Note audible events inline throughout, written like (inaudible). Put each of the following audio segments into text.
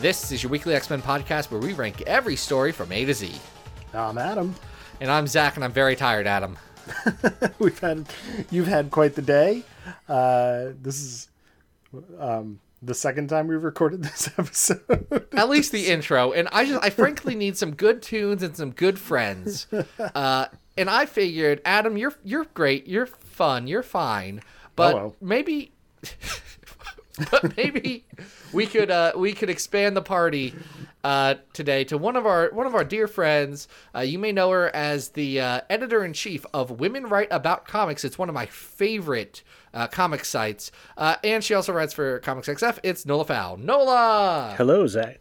This is your weekly X Men podcast where we rank every story from A to Z. I'm Adam. And I'm Zach, and I'm very tired, Adam. (laughs) We've had you've had quite the day. Uh, this is um, the second time we've recorded this (laughs) episode. At least the intro, and I just I frankly need some good tunes and some good friends. (laughs) Uh, and I figured, Adam, you're you're great, you're fun, you're fine, but well. maybe. (laughs) but maybe we could uh, we could expand the party uh, today to one of our one of our dear friends. Uh, you may know her as the uh, editor in chief of Women Write About Comics. It's one of my favorite uh, comic sites, uh, and she also writes for Comics XF. It's Nola Pfau. Nola. Hello, Zach.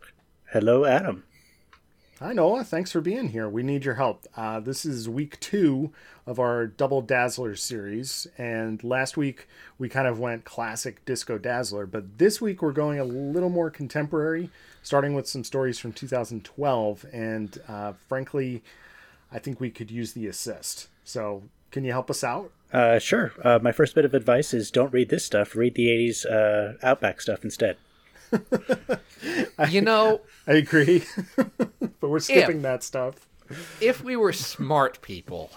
Hello, Adam. Hi Noah, thanks for being here. We need your help. Uh, this is week two of our Double Dazzler series, and last week we kind of went classic Disco Dazzler, but this week we're going a little more contemporary, starting with some stories from 2012. And uh, frankly, I think we could use the assist. So, can you help us out? Uh, sure. Uh, my first bit of advice is don't read this stuff. Read the 80s uh, Outback stuff instead. (laughs) You know, I agree, (laughs) but we're skipping that stuff. if we were smart people,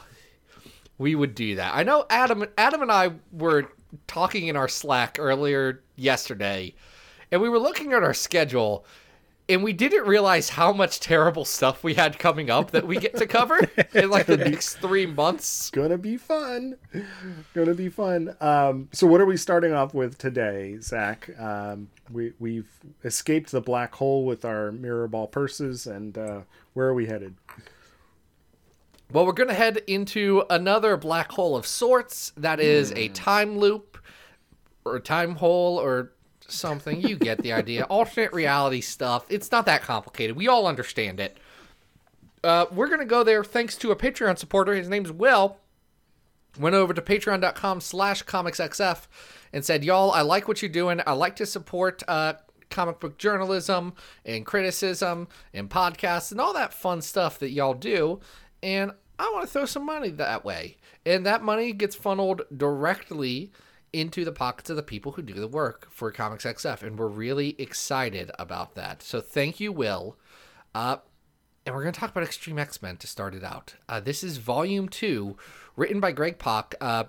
we would do that. I know Adam Adam and I were talking in our Slack earlier yesterday, and we were looking at our schedule, and we didn't realize how much terrible stuff we had coming up that we get to cover in like the (laughs) next three months. It's gonna be fun. Gonna be fun. Um so what are we starting off with today zach? Um we we've escaped the black hole with our mirror ball purses and uh where are we headed? Well, we're gonna head into another black hole of sorts. That is a time loop, or a time hole, or something. You get the idea. (laughs) Alternate reality stuff. It's not that complicated. We all understand it. Uh, we're gonna go there thanks to a Patreon supporter. His name's Will. Went over to patreon.com slash comicsxf and said, Y'all, I like what you're doing. I like to support uh, comic book journalism and criticism and podcasts and all that fun stuff that y'all do. And I want to throw some money that way. And that money gets funneled directly into the pockets of the people who do the work for Comics XF. And we're really excited about that. So thank you, Will. Uh, and we're going to talk about Extreme X Men to start it out. Uh, this is volume two, written by Greg Pak. Uh,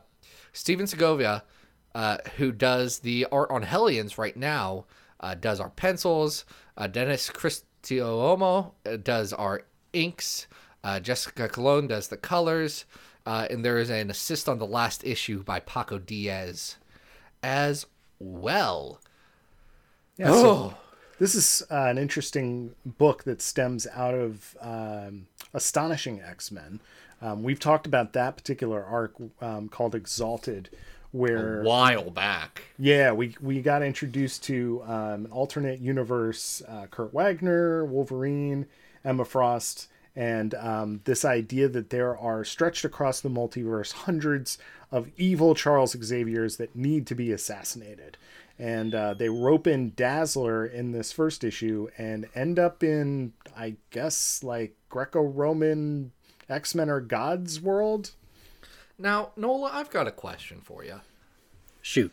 Steven Segovia, uh, who does the art on Hellions right now, uh, does our pencils. Uh, Dennis Crisostomo does our inks. Uh, Jessica Colon does the colors. Uh, and there is an assist on the last issue by Paco Diaz as well. yeah so this is uh, an interesting book that stems out of um, astonishing x-men um, we've talked about that particular arc um, called exalted where A while back. Yeah, we we got introduced to um, alternate universe uh, Kurt Wagner, Wolverine, Emma Frost, and um, this idea that there are stretched across the multiverse hundreds of evil Charles Xaviers that need to be assassinated. And uh, they rope in Dazzler in this first issue and end up in, I guess, like Greco Roman X Men or Gods world. Now, Nola, I've got a question for you. Shoot.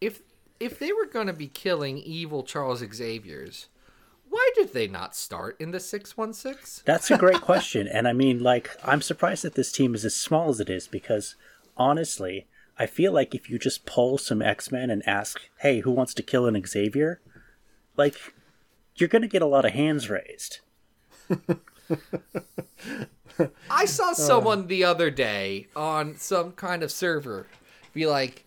if if they were going to be killing evil Charles Xavier's, why did they not start in the 616? That's a great (laughs) question. And I mean, like, I'm surprised that this team is as small as it is because, honestly, I feel like if you just pull some X Men and ask, hey, who wants to kill an Xavier? Like, you're going to get a lot of hands raised. (laughs) I saw uh. someone the other day on some kind of server be like,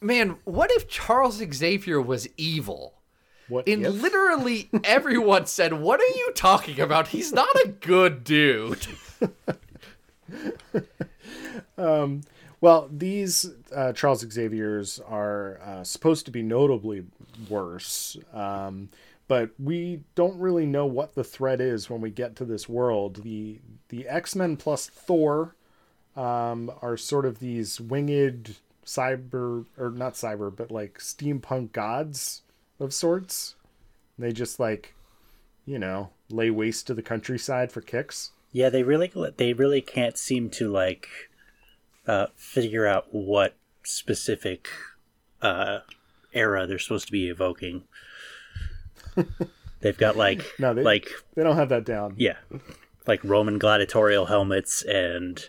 "Man, what if Charles Xavier was evil?" What And if? literally (laughs) everyone said, "What are you talking about? He's not a good dude." (laughs) Well, these uh, Charles Xavier's are uh, supposed to be notably worse, um, but but we don't really know what the threat is when we get to this world. The the X Men plus Thor um, are sort of these winged cyber or not cyber, but like steampunk gods of sorts. They just like, you know, lay waste to the countryside for kicks. Yeah, they really they really can't seem to like uh, figure out what specific uh, era they're supposed to be evoking. They've got like (laughs) No, they- like They don't have that down. yeah, like Roman gladiatorial helmets and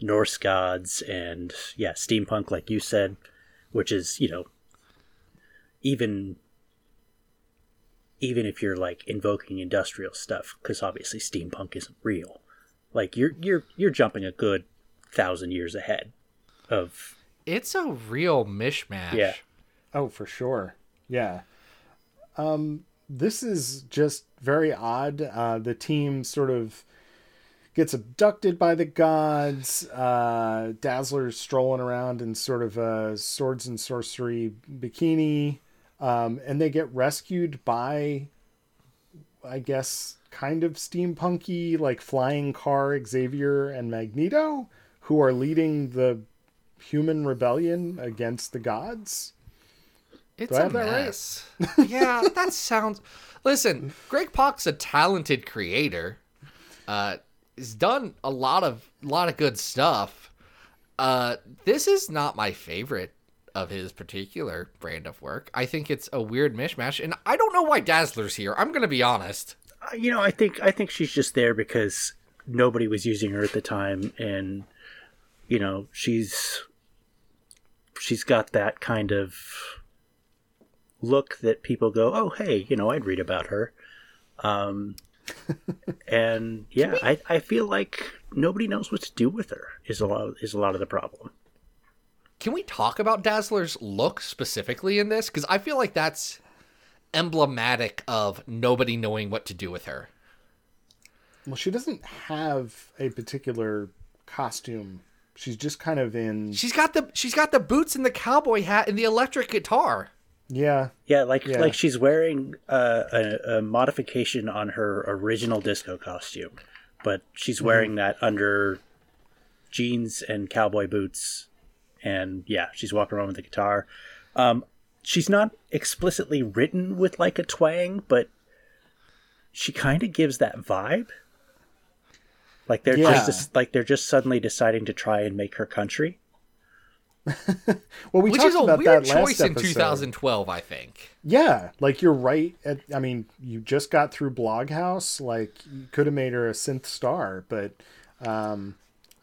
Norse gods and yeah, steampunk like you said, which is, you know, even even if you're like invoking industrial stuff cuz obviously steampunk isn't real. Like you're you're you're jumping a good 1000 years ahead of It's a real mishmash. Yeah. Oh, for sure. Yeah. Um, this is just very odd. Uh, the team sort of gets abducted by the gods. Uh, Dazzler's strolling around in sort of a swords and sorcery bikini. Um, and they get rescued by, I guess, kind of steampunky, like flying car Xavier and Magneto, who are leading the human rebellion against the gods. It's a have that right? mess. yeah, that (laughs) sounds. Listen, Greg Pak's a talented creator. Uh, he's done a lot of a lot of good stuff. Uh, this is not my favorite of his particular brand of work. I think it's a weird mishmash, and I don't know why Dazzler's here. I'm gonna be honest. Uh, you know, I think I think she's just there because nobody was using her at the time, and you know, she's she's got that kind of look that people go, "Oh, hey, you know, I'd read about her." Um, (laughs) and yeah, I, I feel like nobody knows what to do with her. Is a lot is a lot of the problem. Can we talk about Dazzler's look specifically in this? Because I feel like that's emblematic of nobody knowing what to do with her. Well, she doesn't have a particular costume. She's just kind of in. She's got the she's got the boots and the cowboy hat and the electric guitar. Yeah, Yeah, like Yeah. like she's wearing uh, a, a modification on her original disco costume, but she's wearing that under jeans and cowboy boots, and yeah, she's walking around with the guitar. Um, she's not explicitly written with like a twang, but she kind of gives that vibe. Like they're Yeah. just like they're just suddenly deciding to try and make her country. well, we which talked is a about weird that last choice in episode. 2012, I think. Yeah, like you're right. At, I mean, you just got through Bloghouse. Like you could have made her a synth star, but um,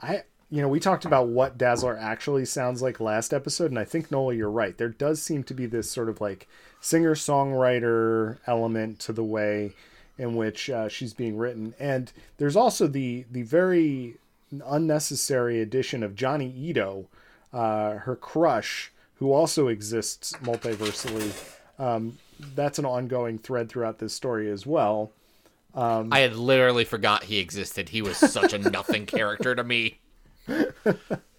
I, you know, we talked about what Dazzler actually sounds like last episode, and I think Nola, you're right. There does seem to be this sort of like singer songwriter element to the way in which uh, she's being written, and there's also the the very unnecessary addition of Johnny Ito, uh, her crush, who also exists multiversally. Um, that's an ongoing thread throughout this story as well. I had literally forgot he existed. He was such a nothing character to me. (laughs)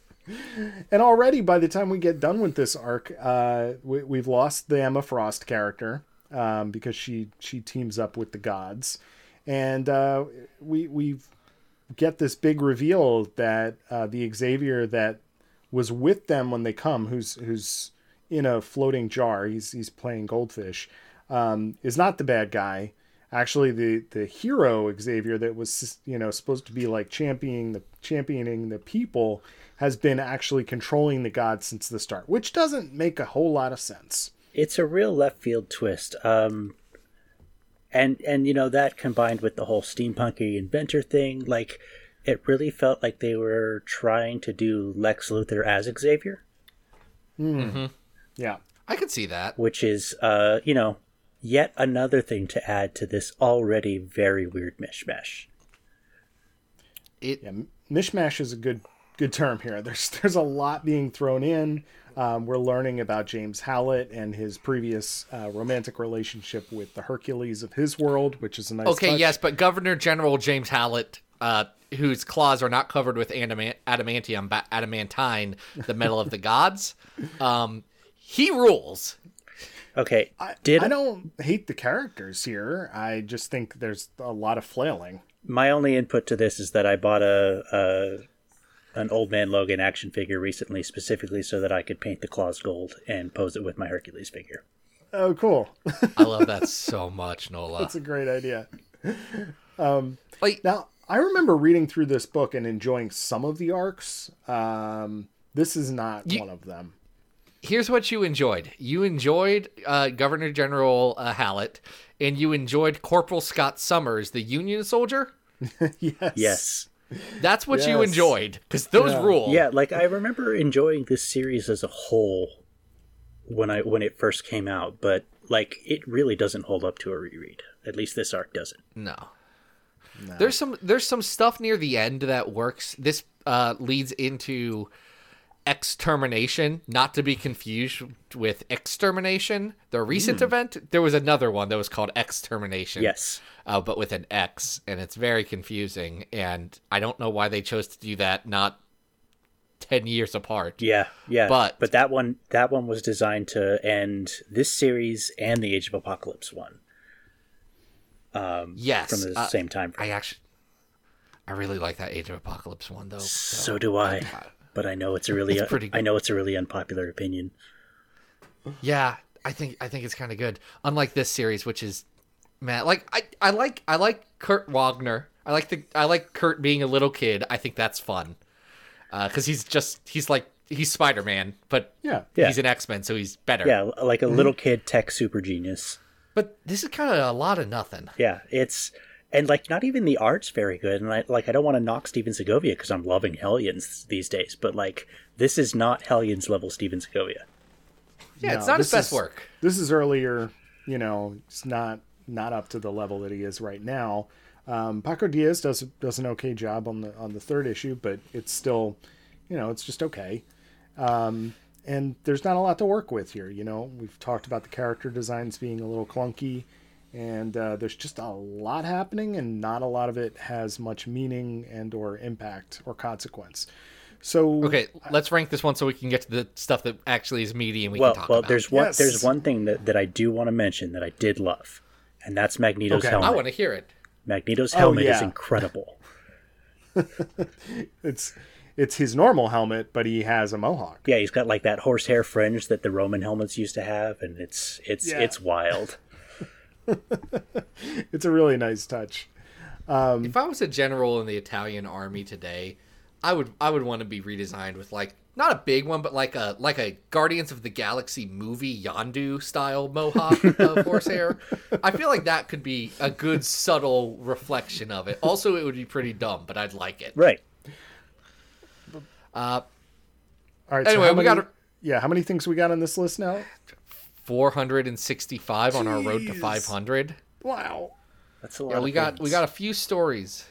And already, by the time we get done with this arc, uh, we, we've lost the Emma Frost character um, because she she teams up with the gods, and uh, we we get this big reveal that uh, the Xavier that was with them when they come, who's who's in a floating jar, he's he's playing goldfish, um, is not the bad guy. Actually, the the hero Xavier that was you know supposed to be like championing the championing the people has been actually controlling the gods since the start, which doesn't make a whole lot of sense. it's a real left field twist um and and you know that combined with the whole steampunky inventor thing like it really felt like they were trying to do lex luthor as xavier Yeah. I could see that. which is uh you know yet another thing to add to this already very weird mishmash It Yeah, mishmash is a good good term here. (laughs) There's there's a lot being thrown in. Um, we're learning about James Howlett and his previous uh, romantic relationship with the Hercules of his world, which is a nice. Okay, touch. yes, but Governor General James Howlett, uh, whose claws are not covered with adamant- adamantium, ba- adamantine, the metal of the gods, (laughs) um, he rules. Okay, I, did I don't hate the characters here. I just think there's a lot of flailing. my only input to this is that I bought a, a an old man Logan action figure recently, specifically so that I could paint the claws gold and pose it with my Hercules figure. Oh, cool. I love that so much, Nola. That's a great idea. Like, Now, I remember reading through this book and enjoying some of the arcs. Um, this is not You- one of them. Here's what you enjoyed. You enjoyed uh, Governor General uh, Howlett, and you enjoyed Corporal Scott Summers, the Union soldier. (laughs) yes. Yes. That's what you enjoyed, because those Yeah. rule. Yeah, like I remember enjoying this series as a whole when I when it first came out, but like it really doesn't hold up to a reread. At least this arc doesn't. No. There's some there's some stuff near the end that works. This uh, leads into extermination, not to be confused with extermination. The recent event, there was another one that was called extermination. Yes. uh, but with an X, and it's very confusing. And I don't know why they chose to do that. Not ten years apart. Yeah, yeah. But- but that one that one was designed to end this series and the Age of Apocalypse one Yes, from the uh, same time I actually, I really like that Age of Apocalypse one though. so do I. But I know it's a really It's pretty I know it's a really unpopular opinion. Yeah, I think I think it's kind of good. Unlike this series, which is man, like I, I like I like Kurt Wagner. I like the I like Kurt being a little kid. I think that's fun uh, because he's just he's like he's Spider Man, but Yeah. Yeah. he's an X Men, so he's better. Yeah, like a mm-hmm. little kid tech super genius. But this is kind of a lot of nothing. Yeah, it's and like not even the art's very good. And I like I don't want to knock Steven Segovia because I'm loving Hellions these days, but like this is not Hellions level Steven Segovia. Yeah, No, it's not his best is- work. This is earlier, you know, it's not not up to the level that he is right now. Um, Paco Diaz does does an okay job on the on the third issue, but it's still, you know, it's just okay. Um, and there's not a lot to work with here. You know, we've talked about the character designs being a little clunky, and uh, there's just a lot happening, and not a lot of it has much meaning and or impact or consequence. So Okay, let's rank this one so we can get to the stuff that actually is meaty and we well, can talk well, about. there's one Yes. there's one thing that, that I do want to mention that I did love, and that's Magneto's Okay. I want to hear it. Magneto's Oh, helmet is incredible. (laughs) it's it's his normal helmet, but he has a mohawk. Yeah, he's got like that horsehair fringe that the Roman helmets used to have, and it's it's Yeah. it's wild. (laughs) It's a really nice touch. If I was a general in the Italian army today, I would I would want to be redesigned with like not a big one, but like a like a Guardians of the Galaxy movie Yondu style mohawk (laughs) of horsehair. I feel like that could be a good subtle reflection of it. Also, it would be pretty dumb, but I'd like it. Right. Uh, All right. Anyway, how we many, gotta- Yeah, how many things we got on this list now? 465 on our road to 500. Wow. That's a lot. Yeah, of we got things. we got a few stories.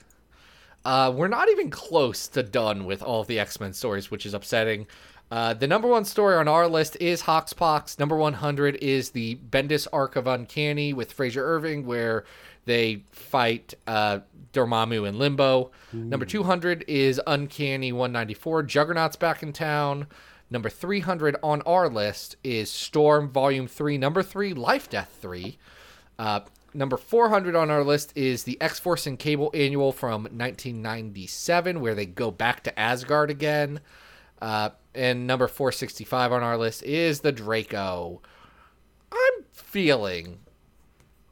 Uh, we're not even close to done with all of the X Men stories, which is upsetting. Uh, the number one story on our list is Hoxpox. Number 100 is the Bendis arc of Uncanny with Frazer Irving, where they fight uh, Dormammu and Limbo. Number 200 is Uncanny 194. Juggernaut's back in town. Number 300 on our list is Storm Volume 3, Number 3, Life Death 3. Uh, number 400 on our list is the X Force and Cable Annual from 1997, where they go back to Asgard again. Uh, and number 465 on our list is the Draco. I'm feeling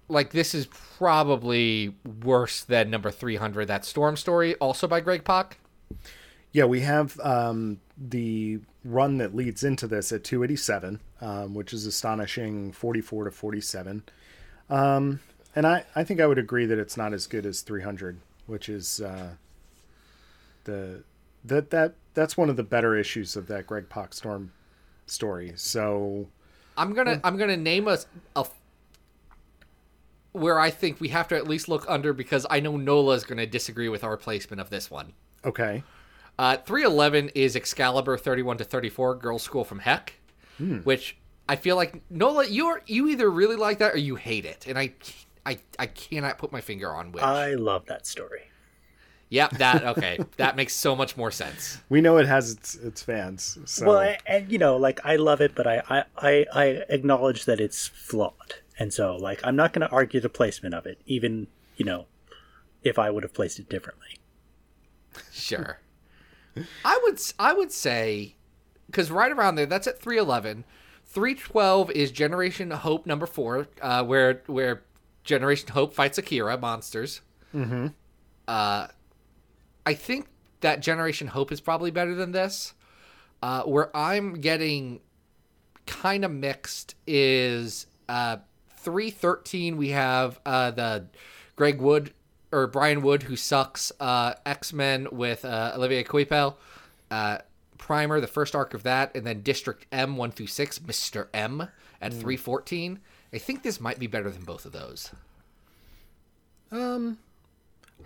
like this is probably worse than number 300, that Storm story, also by Greg Pak. Yeah, we have um, the run that leads into this at 287, um, which is astonishing 44 to 47. Um, and I, I think I would agree that it's not as good as 300, which is uh, the that that that's one of the better issues of that Greg Pak Storm story. So I'm gonna I'm gonna name a, a where I think we have to at least look under because I know Nola is gonna disagree with our placement of this one. okay, Uh, 311 is Excalibur 31 to 34, Girls School from Heck, which I feel like Nola, you're you either really like that or you hate it, and I I I cannot put my finger on which. I love that story. Yep, that (laughs) okay. that makes so much more sense. We know it has its its fans. So Well, and, and you know, like I love it, but I, I, I, I acknowledge that it's flawed, and so like I'm not going to argue the placement of it, even you know, if I would have placed it differently. Sure. I would I would say because right around there, that's at three eleven. Three twelve is Generation Hope number four, uh, where where Generation Hope fights Akira monsters. Mm-hmm. Uh, I think that Generation Hope is probably better than this. Uh, where I'm getting kind of mixed is uh, 313 we have uh, the Greg Wood or Brian Wood who sucks uh, X-Men with uh, Olivier Coipel uh, Primer the first arc of that and then District M 1 through 6 Mr. M at 314 I think this might be better than both of those Um,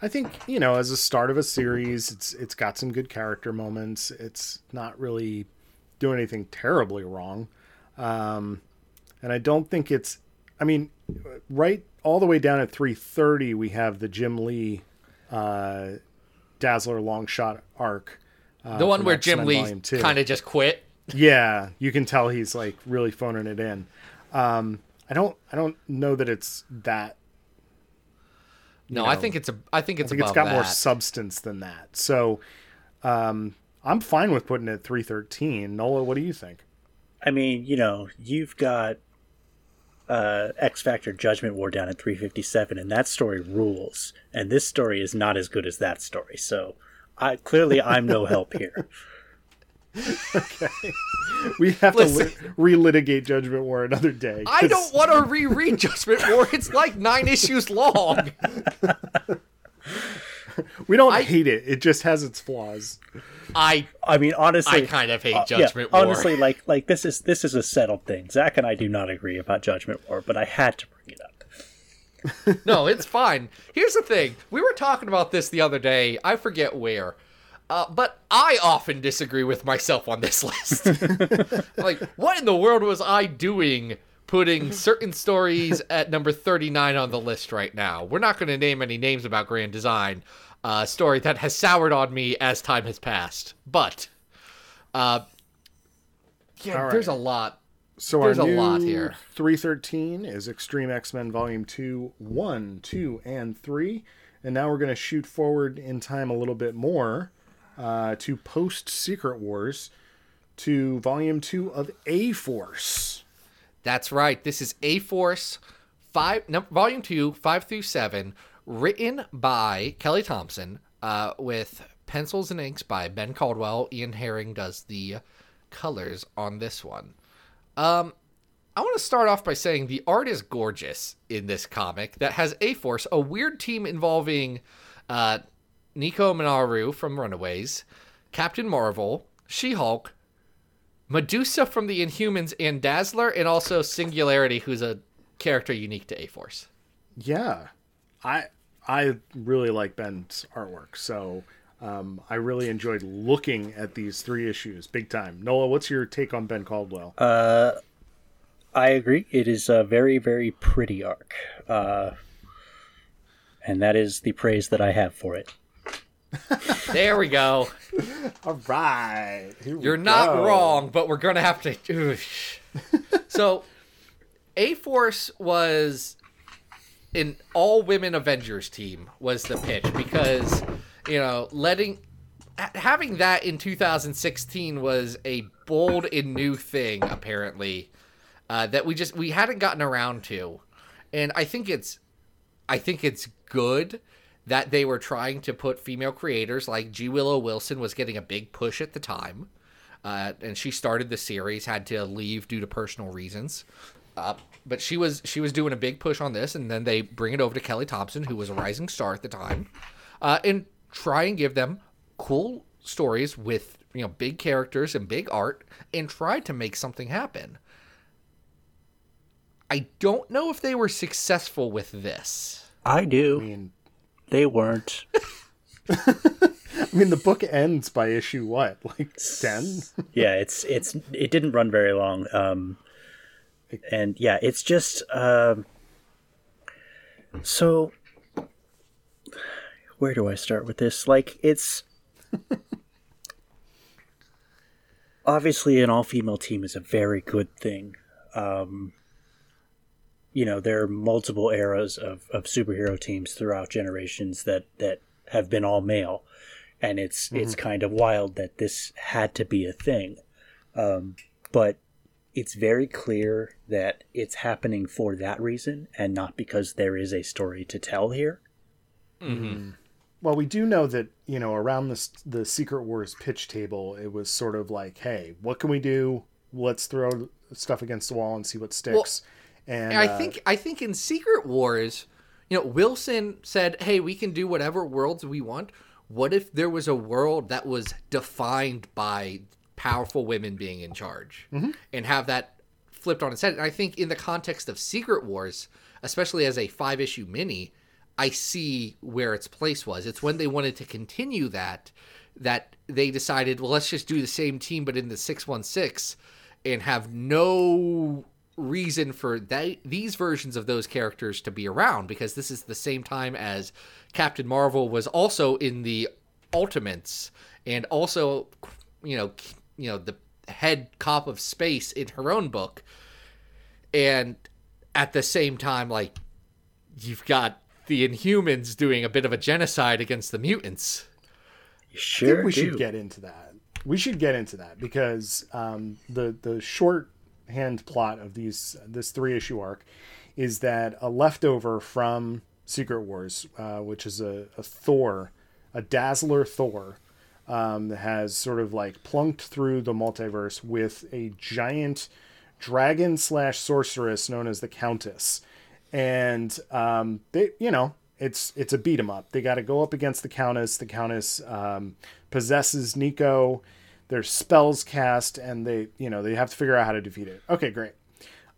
I think you know, as a start of a series, it's it's got some good character moments. It's not really doing anything terribly wrong, um, and I don't think it's. I mean, right all the way down at three thirty, we have the Jim Lee, uh, Dazzler Longshot arc. Uh, the one where X-Men Jim Lee kind of just quit Yeah, you can tell he's like really phoning it in. Um, I don't. I don't know that it's that no you I think it's a I think I it's think it's above got more substance than that. So um, I'm fine with putting it at 313. Nola, what do you think? I mean, you know, you've got uh, X Factor Judgment War down at 357, and that story rules. And this story is not as good as that story. So, I clearly I'm no help here. (laughs) Okay. (laughs) We have to li- relitigate Judgment War another day. I don't want to reread Judgment War. It's like nine issues long. (laughs) (laughs) We don't I- hate it. It just has its flaws. I I mean, honestly, I kind of hate uh, Judgment yeah, War. honestly, like like this is this is a settled thing. Zach and I do not agree about Judgment War, but I had to bring it up. (laughs) no, it's fine. Here's the thing: we were talking about this the other day. I forget where, uh, but I often disagree with myself on this (laughs) list. like, what in the world was I doing? Putting certain stories at number 39 on the list right now. We're not going to name any names about Grand Design, a story that has soured on me as time has passed. But, uh, yeah, right. there's a lot. So There's a lot here. 313 is Extreme X-Men Volume 2, 1, 2, and 3. And now we're going to shoot forward in time a little bit more uh, to post Secret Wars to Volume 2 of A-Force. That's right. This is A Force, five, no, volume two, five through seven, written by Kelly Thompson, uh, with pencils and inks by Ben Caldwell. Ian Herring does the colors on this one. Um, I want to start off by saying the art is gorgeous in this comic that has A Force, a weird team involving uh, Nico Minoru from Runaways, Captain Marvel, She Hulk, Medusa from the Inhumans, and Dazzler, and also Singularity, who's a character unique to A Force. Yeah, I I really like Ben's artwork, so um, I really enjoyed looking at these three issues, big time. Noah, what's your take on Ben Caldwell? Uh, I agree. It is a very very pretty arc, uh, and that is the praise that I have for it. There we go. All right, You're not go. wrong, but we're gonna have to. So, A Force was an all women Avengers team was the pitch because you know letting having that in 2016 was a bold and new thing apparently uh, that we just we hadn't gotten around to, and I think it's I think it's good that they were trying to put female creators like G. Willow Wilson was getting a big push at the time. Uh, and she started the series, had to leave due to personal reasons. Uh, but she was she was doing a big push on this, and then they bring it over to Kelly Thompson, who was a rising star at the time, uh, and try and give them cool stories with you know big characters and big art, and try to make something happen. I don't know if they were successful with this. I do. I mean, They weren't. (laughs) I mean, the book ends by issue what, like ten? (laughs) yeah, it's it's it didn't run very long. Um, and yeah, it's just um, so. where do I start with this? Like, it's (laughs) obviously an all-female team is a very good thing. Um, you know, there are multiple eras of, of superhero teams throughout generations that that have been all male, and it's mm-hmm. it's kind of wild that this had to be a thing. Um, but it's very clear that it's happening for that reason and not because there is a story to tell here. Mm-hmm. Mm-hmm. Well, we do know that you know around the the Secret Wars pitch table, it was sort of like, hey, what can we do? Let's throw stuff against the wall and see what sticks. And I uh, think I think in Secret Wars, you know, Wilson said, "Hey, we can do whatever worlds we want." What if there was a world that was defined by powerful women being in charge, and have that flipped on its head? And I think in the context of Secret Wars, especially as a five-issue mini, I see where its place was. It's when they wanted to continue that that they decided, well, let's just do the same team but in the 616 and have no reason for that these versions of those characters to be around because this is the same time as Captain Marvel was also in the Ultimates and also you know you know the head cop of space in her own book and at the same time like you've got the Inhumans doing a bit of a genocide against the mutants. You I sure think we do. should get into that. We should get into that because um, the the shorthand plot of these this three issue arc is that a leftover from Secret Wars, uh, which is a, a Thor, a Dazzler Thor, um, has sort of like plunked through the multiverse with a giant dragon slash sorceress known as the Countess, and um, they, you know, it's it's a beat 'em up. They got to go up against the Countess. The Countess um, possesses Nico. There's spells cast, and they, you know, they have to figure out how to defeat it. Okay, great.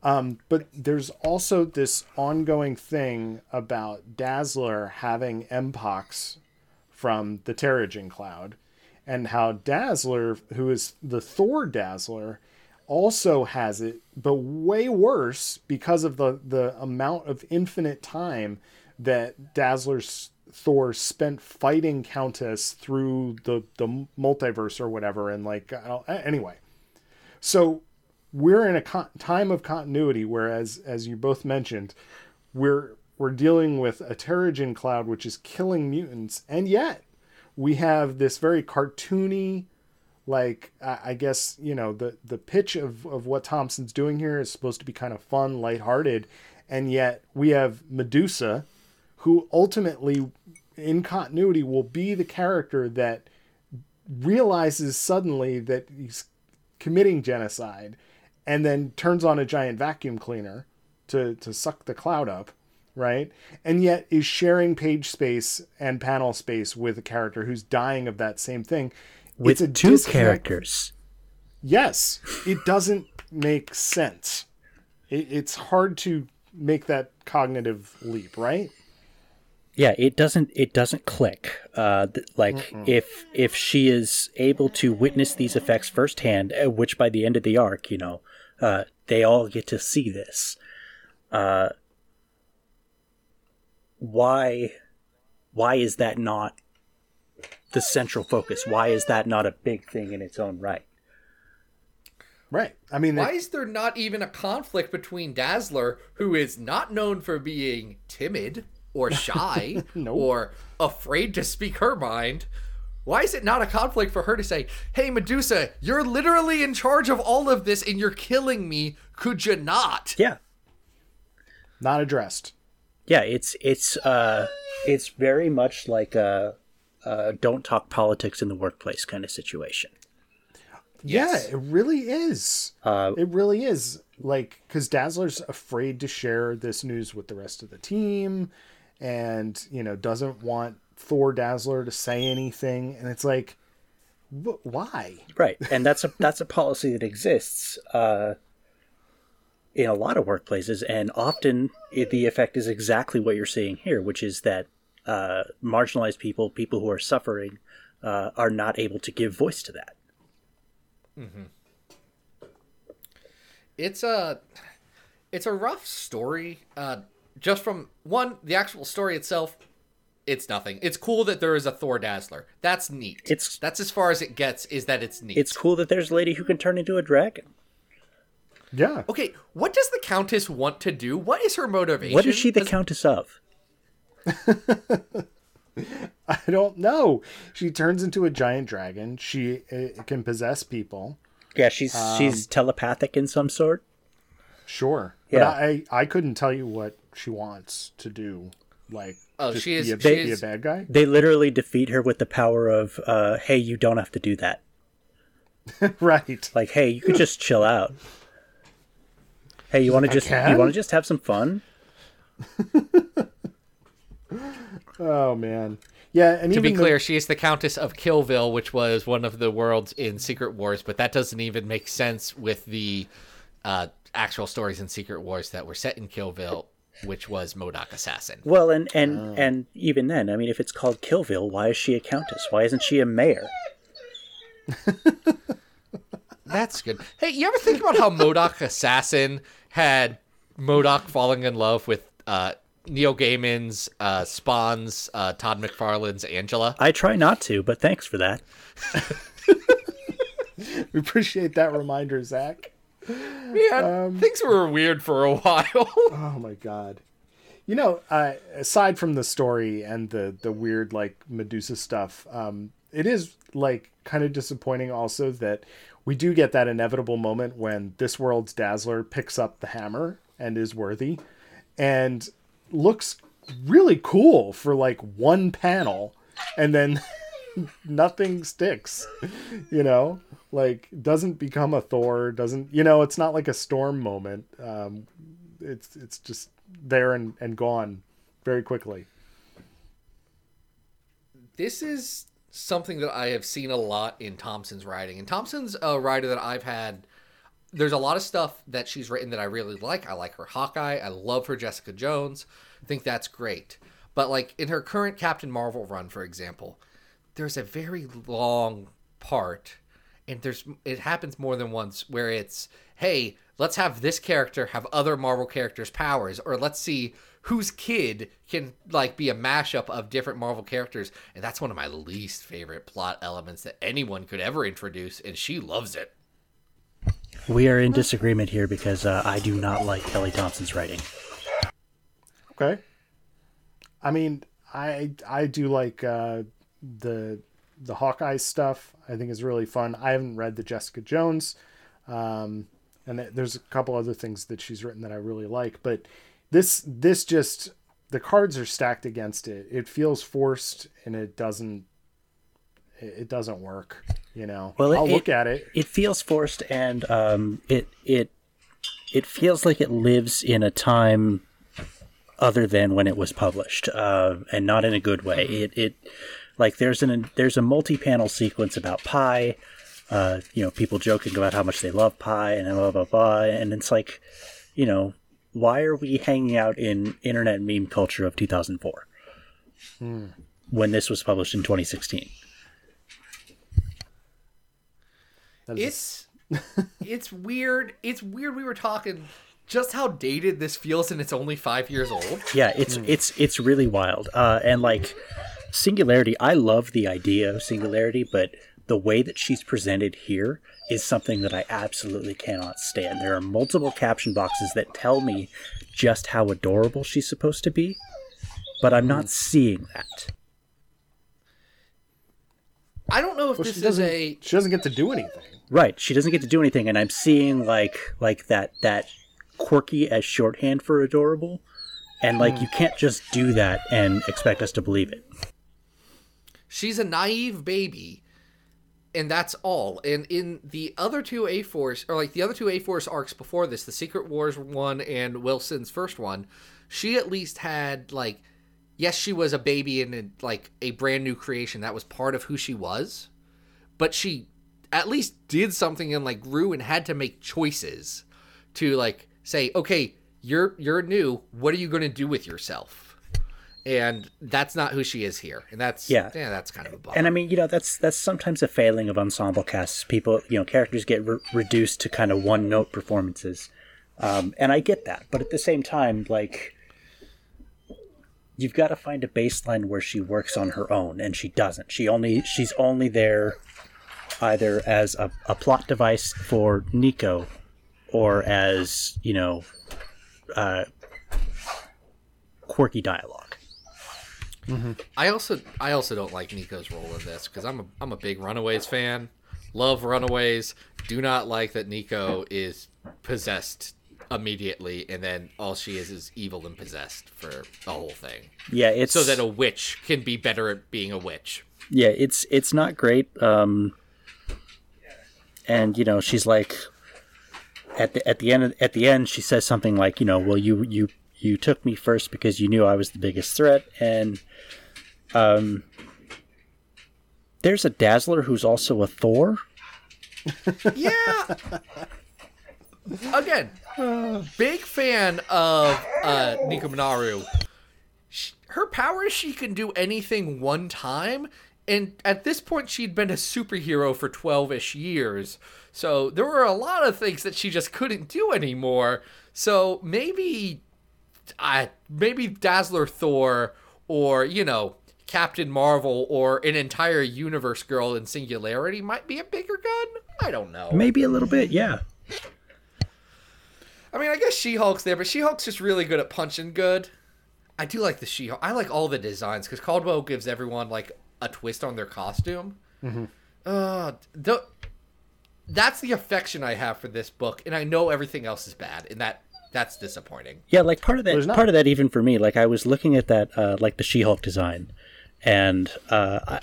Um, but there's also this ongoing thing about Dazzler having Mpox from the Terrigen Cloud, and how Dazzler, who is the Thor Dazzler, also has it, but way worse because of the the amount of infinite time that Dazzler's Thor spent fighting Countess through the the multiverse or whatever, and like anyway. So we're in a con- time of continuity, whereas as you both mentioned, we're we're dealing with a Terrigen cloud which is killing mutants, and yet we have this very cartoony like I I guess you know the the pitch of of what Thompson's doing here is supposed to be kind of fun, lighthearted, and yet we have Medusa, who ultimately in continuity will be the character that realizes suddenly that he's committing genocide, and then turns on a giant vacuum cleaner to to suck the cloud up. Right, and yet is sharing page space and panel space with a character who's dying of that same thing. With It's a two disconnect- characters. Yes, it doesn't make sense. It, it's hard to make that cognitive leap, right? Yeah it doesn't it doesn't click uh th- like if if she is able to witness these effects firsthand uh, which by the end of the arc you know uh they all get to see this. Uh why why is that not the central focus? Why is that not a big thing in its own right? Right. I mean, Why is there not even a conflict between Dazzler, who is not known for being timid or (laughs) shy Nope. or afraid to speak her mind? Why is it not a conflict for her to say, Hey, Medusa, you're literally in charge of all of this and you're killing me. Could you not? yeah not addressed. yeah it's it's uh it's very much like a uh, don't talk politics in the workplace kind of situation Yes. Yeah, it really is. Uh, it really is. Like, because Dazzler's afraid to share this news with the rest of the team, and you know doesn't want Thor Dazzler to say anything, and it's like, wh- why? right. And that's a that's a policy that exists uh in a lot of workplaces. And often it, the effect is exactly what you're seeing here which is that uh marginalized people people who are suffering uh, are not able to give voice to that. Mm-hmm. it's a it's a rough story. Uh just from one the actual story itself it's nothing. It's cool that there is a Thor Dazzler. That's neat. It's- that's as far as it gets. Is that it's neat. It's cool that there's a lady who can turn into a dragon. Yeah. okay. What does the Countess want to do? What is her motivation? What is she the Does- countess of? (laughs) I don't know. She turns into a giant dragon. She uh, can possess people. Yeah, she's she's telepathic in some sort. Sure. Yeah. But I I couldn't tell you what she wants to do. Like Oh, she is- be a, she be a bad guy. They literally defeat her with the power of, uh, "Hey, you don't have to do that. (laughs) right. Like, hey, you could just chill out. Hey, you want to just can? you want to just have some fun? (laughs) Oh man. Yeah, and To even be the- clear, she is the Countess of Killville, which was one of the worlds in Secret Wars, but that doesn't even make sense with the uh, actual stories in Secret Wars that were set in Killville, which was MODOK Assassin. Well, and and and even then, I mean, if it's called Killville, why is she a countess? Why isn't she a mayor? (laughs) That's good. Hey, you ever think about how MODOK Assassin had Modoc falling in love with uh, Neil Gaiman's uh, Spawn's uh, Todd McFarlane's Angela? I try not to, but thanks for that. (laughs) we appreciate that reminder, Zach. (laughs) Yeah, things were weird for a (laughs) while. Oh my god. You know, uh, aside from the story and the the weird like Medusa stuff, um, it is like kind of disappointing also that we do get that inevitable moment when this world's Dazzler picks up the hammer and is worthy, and looks really cool for like one panel, and then nothing sticks. You know, like doesn't become a Thor, doesn't you know? It's not like a storm moment. Um, it's it's just there and, and gone very quickly. this is something that I have seen a lot in Thompson's writing. And Thompson's a writer that I've had. There's a lot of stuff that she's written that I really like. I like her Hawkeye. I love her Jessica Jones. I think that's great. But like in her current Captain Marvel run, for example, there's a very long part, and there's it happens more than once where it's hey, let's have this character have other Marvel characters' powers, or let's see whose kid can like be a mashup of different Marvel characters, and that's one of my least favorite plot elements that anyone could ever introduce, and she loves it. We are in disagreement here because uh, I do not like Kelly Thompson's writing. Okay. I mean, I I do like uh, the the Hawkeye stuff. I think is really fun. I haven't read the Jessica Jones, um, and th- there's a couple other things that she's written that I really like. But this this just the cards are stacked against it. It feels forced, and it doesn't it doesn't work. You know. Well, it- I'll look it- at it. It feels forced, and um, it it it feels like it lives in a time other than when it was published, uh, and not in a good way. It it like there's an there's a multi-panel sequence about pie. Uh, you know, people joking about how much they love pie and blah blah blah, and it's like, you know, why are we hanging out in internet meme culture of 2004 when this was published in 2016? That is- It's it's weird. It's weird. We were talking just how dated this feels, and it's only five years old. Yeah, it's it's it's really wild. Uh, and like singularity, I love the idea of singularity, but the way that she's presented here is something that I absolutely cannot stand. There are multiple caption boxes that tell me just how adorable she's supposed to be, but I'm not seeing that. I don't know if Well, this she is doesn't. a She doesn't get to do anything. Right, she doesn't get to do anything, and I'm seeing like like that that quirky as shorthand for adorable, and like you hmm. can't just do that and expect us to believe it. she's a naive baby and that's all and in the other two a force or like the other two a force arcs before this the secret wars one and wilson's first one she at least had like yes she was a baby and a, like a brand new creation that was part of who she was but she at least did something and like grew and had to make choices to like say okay you're you're new what are you going to do with yourself and that's not who she is here and that's Yeah. yeah that's kind of a bummer And I mean, you know, that's that's sometimes a failing of ensemble casts. People, you know, characters get re- reduced to kind of one note performances, um, and I get that. But at the same time, like, you've got to find a baseline where she works on her own, and she doesn't. She only she's only there either as a, a plot device for Nico, or as you know, uh, quirky dialogue. I also I also don't like Nico's role in this because I'm a I'm a big Runaways fan. Love Runaways. Do not like that Nico is possessed immediately, and then all she is is evil and possessed for the whole thing. Yeah, it's So that a witch can be better at being a witch. yeah, it's it's not great. Um, and you know, she's like, at the at the end at the end, she says something like, you know, well, you you you took me first because you knew I was the biggest threat, and um, there's a Dazzler who's also a Thor. (laughs) Yeah. Again, big fan of uh, Nico Minoru. Sh her power is she can do anything one time, and at this point, she'd been a superhero for 12 ish years. So there were a lot of things that she just couldn't do anymore. So maybe, uh, maybe Dazzler Thor, or, you know, Captain Marvel, or an entire universe girl in Singularity might be a bigger gun? I don't know. Maybe a little bit, yeah. I mean, I guess She Hulk's there, but She Hulk's just really good at punching good. I do like the She Hulk. I like all the designs because Caldwell gives everyone like a twist on their costume. Uh, the, that's the affection I have for this book, and I know everything else is bad, and that that's disappointing. Yeah, like part of that There's part of that even for me, like I was looking at that uh, like the She-Hulk design and uh, I,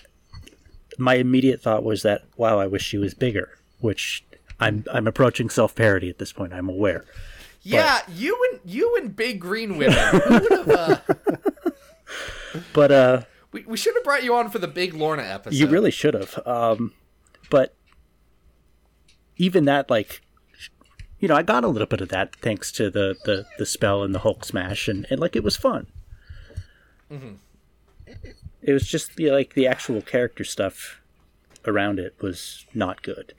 my immediate thought was that wow, I wish she was bigger, which I'm I'm approaching self-parody at this point, I'm aware. Yeah, you and you and big green women. Who would have? Uh, (laughs) But uh we we should have brought you on for the big Lorna episode. you really should have. Um but even that like you know, I got a little bit of that thanks to the the, the spell and the Hulk smash and, and like it was fun. It was just the like the actual character stuff around it was not good.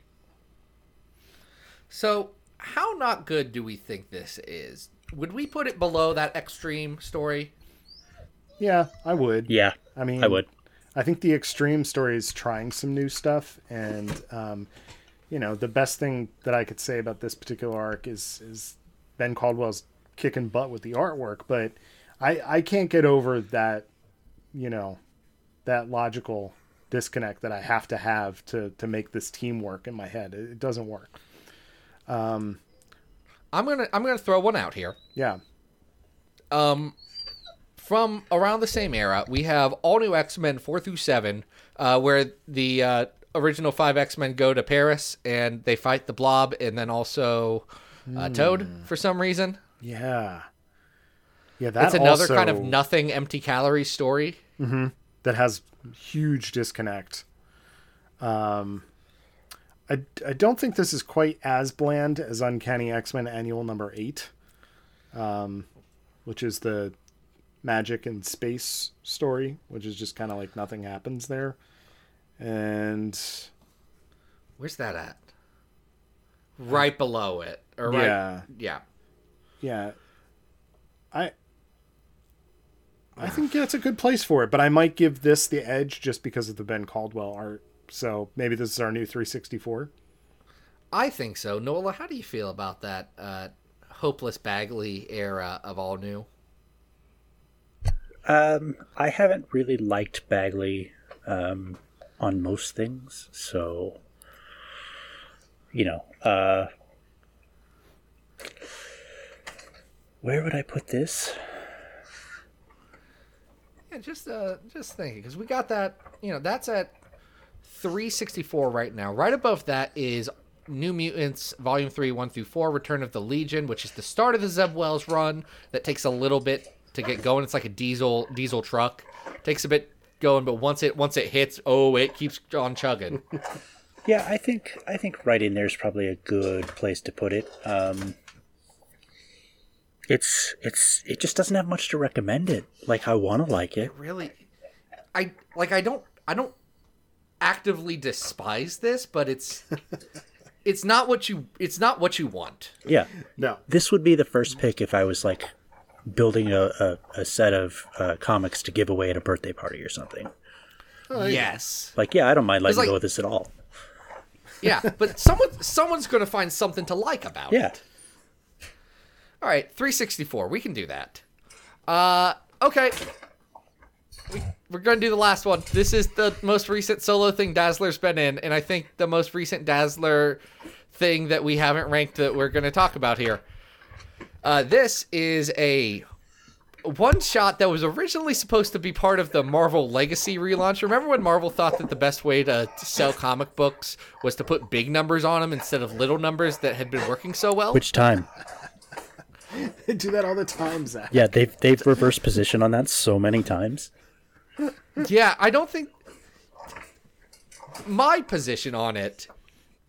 So, how not good do we think this is? Would we put it below that extreme story? Yeah, I would. Yeah, I mean, I would. I think the extreme story is trying some new stuff, and um, you know, the best thing that I could say about this particular arc is is Ben Caldwell's kicking butt with the artwork, but I I can't get over that, you know, that logical disconnect that I have to have to to make this team work in my head. It, it doesn't work. Um, I'm gonna I'm gonna throw one out here. Yeah. Um, from around the same era, we have all new X Men four through seven, uh, where the uh, original five X Men go to Paris and they fight the Blob and then also uh, Toad for some reason. Yeah. Yeah, that's another kind of nothing, empty calories story. that has huge disconnect. Um, I, I don't think this is quite as bland as Uncanny X Men Annual Number Eight, um, which is the magic and space story, which is just kind of like nothing happens there. And Where's that at? Right below it, or right? Yeah. yeah. yeah, I I think yeah, it's a good place for it, but I might give this the edge just because of the Ben Caldwell art. So maybe this is our new 364. I think so. Nola, how do you feel about that uh, Hopeless Bagley era of all new? Um, I haven't really liked Bagley um, on most things, so you know, uh, where would I put this? Yeah, just uh, just thinking because we got that. You know, that's at 364 right now. Right above that is New Mutants Volume Three, One through Four, Return of the Legion, which is the start of the Zeb Wells run. That takes a little bit to get going. It's like a diesel diesel truck. Takes a bit going, but once it once it hits, oh, it keeps on chugging. (laughs) Yeah, I think I think right in there is probably a good place to put it. Um, it's it's it just doesn't have much to recommend it. Like I want to like it. really i like i don't i don't actively despise this but it's (laughs) it's not what you it's not what you want Yeah, No. this would be the first pick if I was like building a, a, a set of uh, comics to give away at a birthday party or something. yes. Like, yeah, I don't mind letting like- go of this at all. Yeah, but someone someone's going to find something to like about Yeah. it. All right, 364. We can do that. Uh, okay. We, we're going to do the last one. This is the most recent solo thing Dazzler's been in, and I think the most recent Dazzler thing that we haven't ranked that we're going to talk about here. Uh, this is a one shot that was originally supposed to be part of the Marvel Legacy relaunch. Remember when Marvel thought that the best way to sell comic books was to put big numbers on them instead of little numbers that had been working so well? Which time? They (laughs) do that all the time, Zach. Yeah, they've they've reversed position on that so many times. Yeah, I don't think my position on it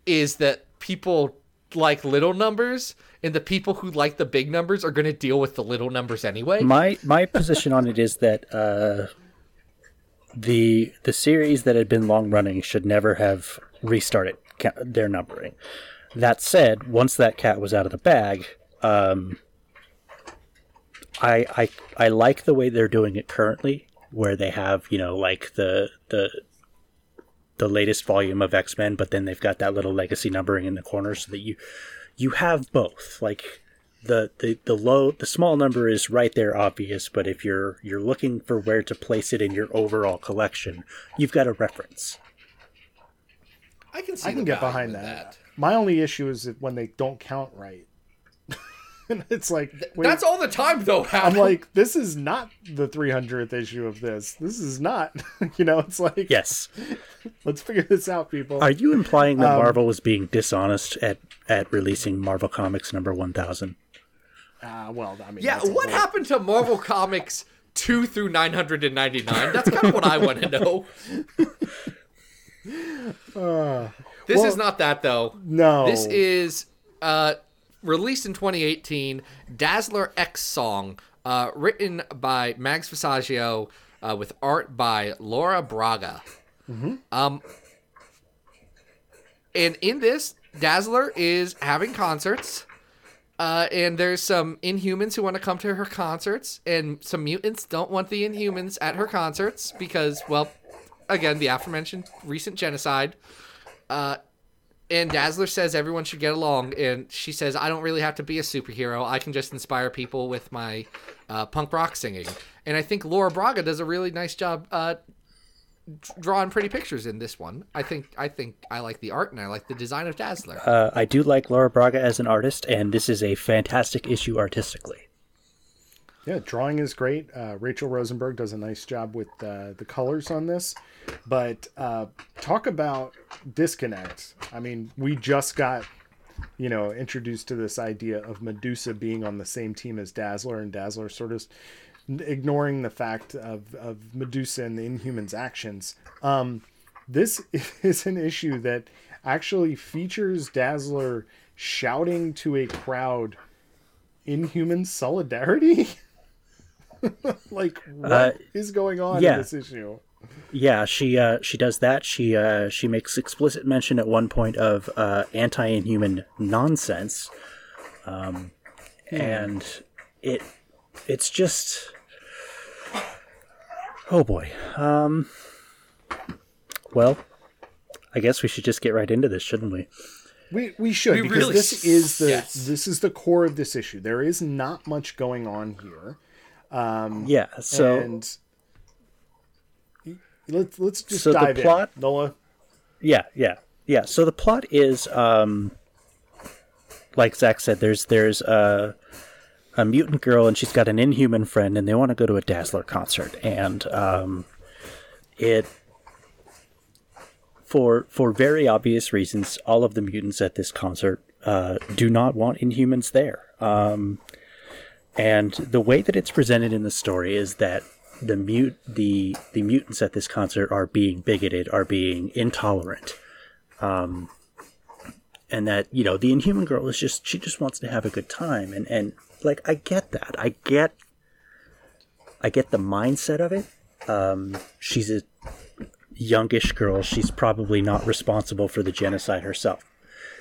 is that people like little numbers and the people who like the big numbers are going to deal with the little numbers anyway. My my position on it is that uh, the the series that had been long running should never have restarted ca- their numbering. That said, once that cat was out of the bag, um, I I I like the way they're doing it currently, where they have you know like the the the latest volume of X Men, but then they've got that little legacy numbering in the corner, so that you you have both. Like the, the the low the small number is right there obvious, but if you're you're looking for where to place it in your overall collection, you've got a reference. I can see I can get behind in that. My only issue is that when they don't count right. And (laughs) it's like wait, That's all the time though. Hal. I'm like, this is not the 300th issue of this. This is not. (laughs) you know, it's like, Yes. (laughs) let's figure this out, people. Are you implying that Marvel was being dishonest at at releasing Marvel Comics number 1000? Uh, well, I mean, Yeah, what whole- happened to Marvel Comics 2 through 999? That's kind of what I want to know. this well- is not that, though. No, This is uh, released in 2018, Dazzler X Song, uh, written by Mags Visaggio uh, with art by Laura Braga. Um, and in this, Dazzler is having concerts. Uh, and there's some Inhumans who want to come to her concerts, and some mutants don't want the Inhumans at her concerts because, well, again, the aforementioned recent genocide. Uh, and Dazzler says everyone should get along, and she says I don't really have to be a superhero. I can just inspire people with my uh, punk rock singing. And I think Laura Braga does a really nice job uh, drawing pretty pictures in this one. I think I think I like the art and I like the design of Dazzler. Uh, I do like Laura Braga as an artist, and this is a fantastic issue artistically. Yeah, drawing is great. Uh, Rachel Rosenberg does a nice job with uh, the colors on this. But uh, talk about disconnect. I mean, we just got, you know, introduced to this idea of Medusa being on the same team as Dazzler, and Dazzler sort of ignoring the fact of, of Medusa and the Inhumans' actions. Um, this (laughs) is an issue that actually features Dazzler shouting to a crowd Inhuman solidarity? (laughs) (laughs) like what is Uh, going on yeah. in this issue? Yeah, she uh, she does that. She uh, she makes explicit mention at one point of uh, anti-inhuman nonsense, um, and it it's just oh boy. Um, well, I guess we should just get right into this, shouldn't we? We we should We because really this s- is the yes. this is the core of this issue. There is not much going on here. Yeah. So and let's let's just So the plot- in. Nola. Yeah, yeah, yeah. So the plot is, um, like Zach said, there's there's a a mutant girl and she's got an inhuman friend, and they want to go to a Dazzler concert, and um, it for for very obvious reasons, all of the mutants at this concert uh, do not want Inhumans there. Um, and the way that it's presented in the story is that the mute the the mutants at this concert are being bigoted, are being intolerant, um, and that you know the Inhuman girl is just she just wants to have a good time, and and like I get that, I get I get the mindset of it. Um, she's a youngish girl. She's probably not responsible for the genocide herself.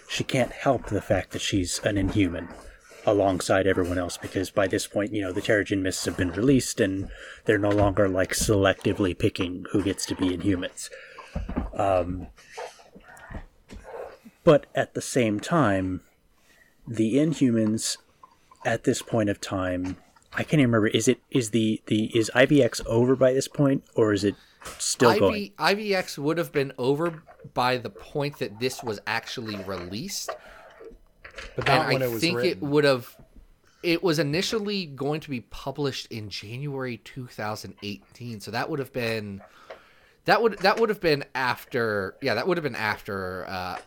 She can't help the fact that she's an Inhuman. Alongside everyone else because by this point, you know, the Terrigen mists have been released and they're no longer like selectively picking who gets to be Inhumans. Um, but at the same time, the Inhumans at this point of time, I can't even remember. Is it is the the is IVX over by this point or is it still going? IVX would have been over by the point that this was actually released. But not and when I it was think it would have. It was initially going to be published in January 2018, so that would have been that would that would have been after yeah that would have been after uh,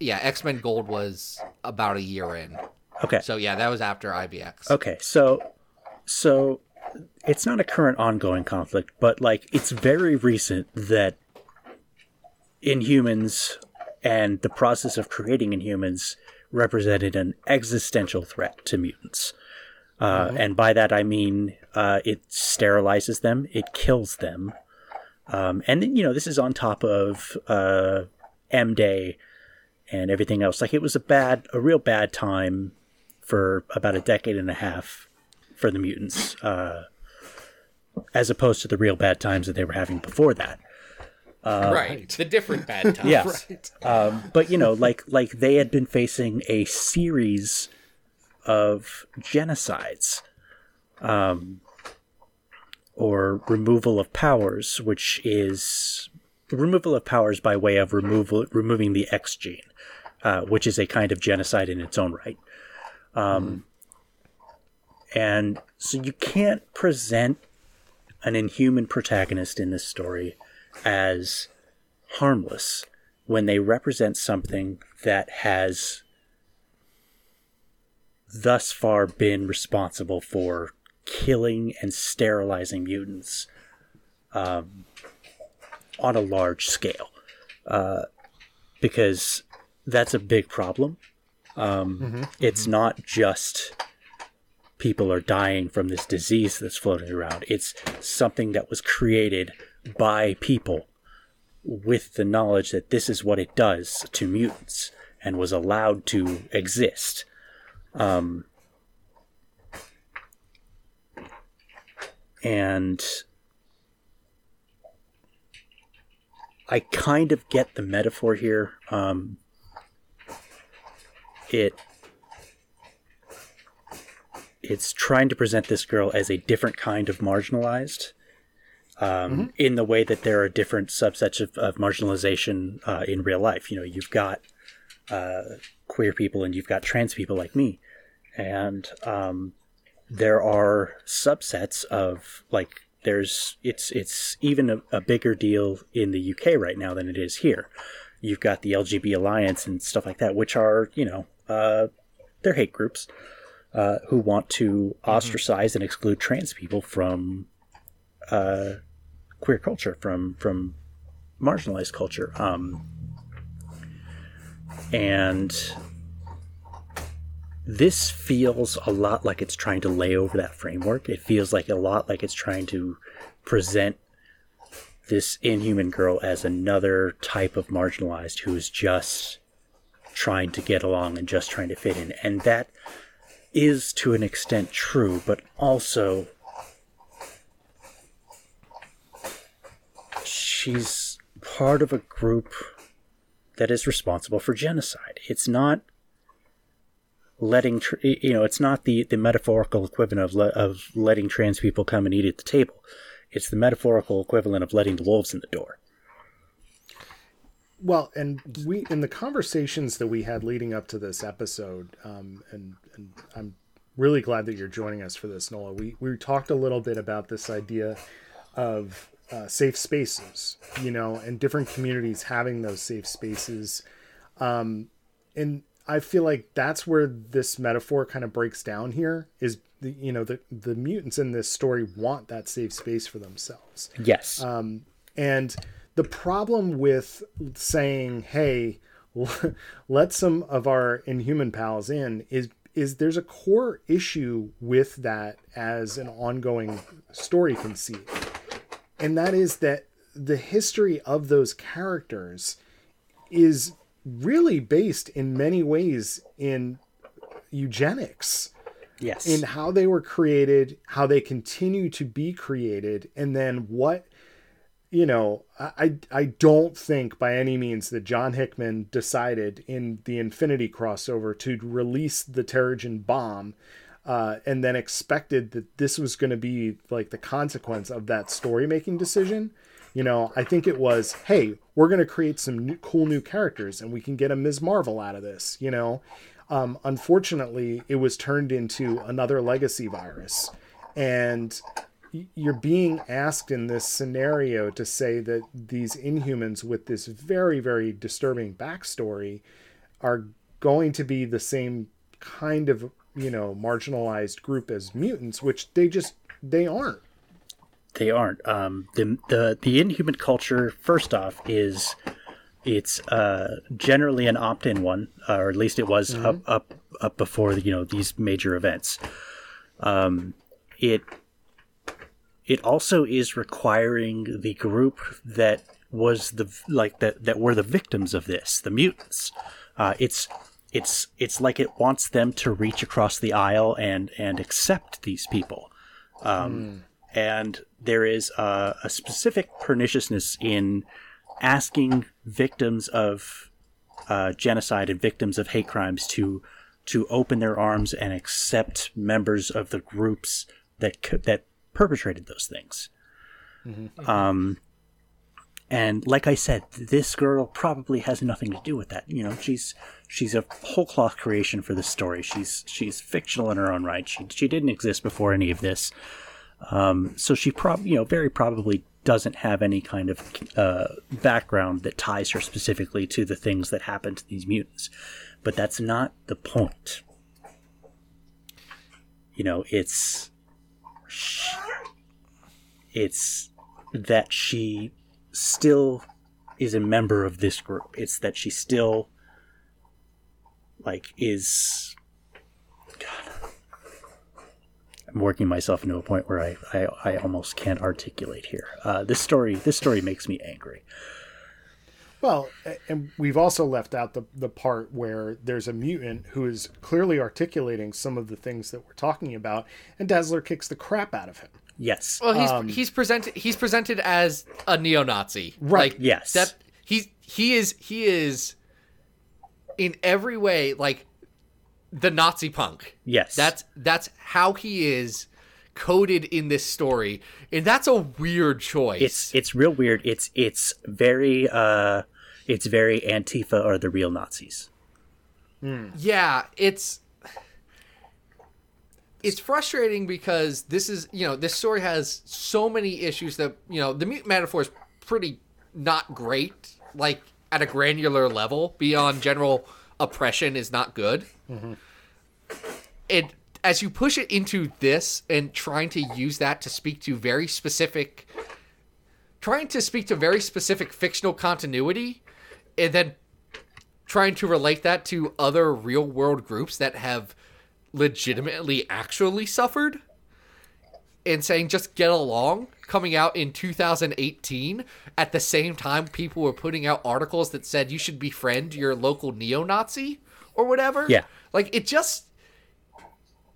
yeah X Men Gold was about a year in, Okay. so yeah that was after IVX. Okay, so so it's not a current ongoing conflict, but like it's very recent that Inhumans and the process of creating Inhumans represented an existential threat to mutants. Uh, And by that I mean uh, it sterilizes them, it kills them, um, and then you know this is on top of uh, M Day and everything else. Like it was a bad, a real bad time for about a decade and a half for the mutants, uh, as opposed to the real bad times that they were having before that. Right. the different bad (laughs) times. Yes, um, but you know, like like they had been facing a series of genocides, um, or removal of powers, which is removal of powers by way of removal removing the X gene, uh, which is a kind of genocide in its own right. Um, And so you can't present an inhuman protagonist in this story as harmless when they represent something that has thus far been responsible for killing and sterilizing mutants um, on a large scale. Uh, because that's a big problem. Um, It's not just people are dying from this disease that's floating around, it's something that was created by people with the knowledge that this is what it does to mutants and was allowed to exist. Um, and I kind of get the metaphor here. Um, it it's trying to present this girl as a different kind of marginalized um, in the way that there are different subsets of, of marginalization uh, in real life. You know, you've got uh, queer people and you've got trans people like me, and um, there are subsets of like there's it's it's even a, a bigger deal in the UK right now than it is here. You've got the LGB Alliance and stuff like that, which are you know uh, they're hate groups uh, who want to ostracize and exclude trans people from uh, queer culture, from from marginalized culture, um, and this feels a lot like it's trying to lay over that framework. It feels like a lot like it's trying to present this inhuman girl as another type of marginalized who is just trying to get along and just trying to fit in. And that is to an extent true, but also she's part of a group that is responsible for genocide. It's not letting tr- you know it's not the the metaphorical equivalent of le- of letting trans people come and eat at the table. It's the metaphorical equivalent of letting the wolves in the door. Well, and we in the conversations that we had leading up to this episode, um, and, and I'm really glad that you're joining us for this, Nola. We we talked a little bit about this idea of uh, safe spaces, you know, and different communities having those safe spaces, um, and I feel like that's where this metaphor kind of breaks down. Here is the you know the the mutants in this story want that safe space for themselves. Yes. And the problem with saying, "Hey, (laughs) let some of our inhuman pals in," is is there's a core issue with that as an ongoing story conceit, and that is that the history of those characters is really based in many ways in eugenics Yes. in how they were created, how they continue to be created, and then what you know, I I don't think by any means that John Hickman decided in the Infinity crossover to release the Terrigen bomb, uh, and then expected that this was going to be like the consequence of that story making decision. You know, I think it was, hey, we're going to create some new, cool new characters, and we can get a Ms. Marvel out of this. You know, um, unfortunately, it was turned into another legacy virus, and you're being asked in this scenario to say that these Inhumans with this very very disturbing backstory are going to be the same kind of you know marginalized group as mutants, which they just they aren't. They aren't. Um, the the the inhuman culture, first off, is it's uh, generally an opt-in one, uh, or at least it was up up up before you know these major events. Um, it it also is requiring the group that was the like that that were the victims of this, the mutants. Uh, it's it's it's like it wants them to reach across the aisle and and accept these people and there is a, a specific perniciousness in asking victims of uh, genocide and victims of hate crimes to to open their arms and accept members of the groups that that perpetrated those things. Um, and like I said, this girl probably has nothing to do with that. You know, she's she's a whole cloth creation for this story. She's she's fictional in her own right. She she didn't exist before any of this. Um, so she prob you know very probably doesn't have any kind of uh, background that ties her specifically to the things that happen to these mutants. But that's not the point. You know, it's it's that she still is a member of this group. It's that she still like is God. I'm working myself into a point where I, I, I almost can't articulate here. Uh, this story this story makes me angry. Well, and we've also left out the the part where there's a mutant who is clearly articulating some of the things that we're talking about, and Dazzler kicks the crap out of him. Yes. Well, he's he's presented he's presented as a neo-Nazi, Right, Like, yes. that he's he is he is in every way like the Nazi punk. Yes. That's that's how he is coded in this story, and that's a weird choice. it's it's real weird. It's it's very uh it's very Antifa or the real Nazis. yeah, it's it's frustrating because this is you know this story has so many issues that you know the mutant metaphor is pretty not great like at a granular level. Beyond general oppression is not good. It as you push it into this and trying to use that to speak to very specific trying to speak to very specific fictional continuity and then trying to relate that to other real world groups that have legitimately actually suffered and saying just get along coming out in 2018 at the same time people were putting out articles that said you should befriend your local neo-nazi or whatever. Yeah. like it just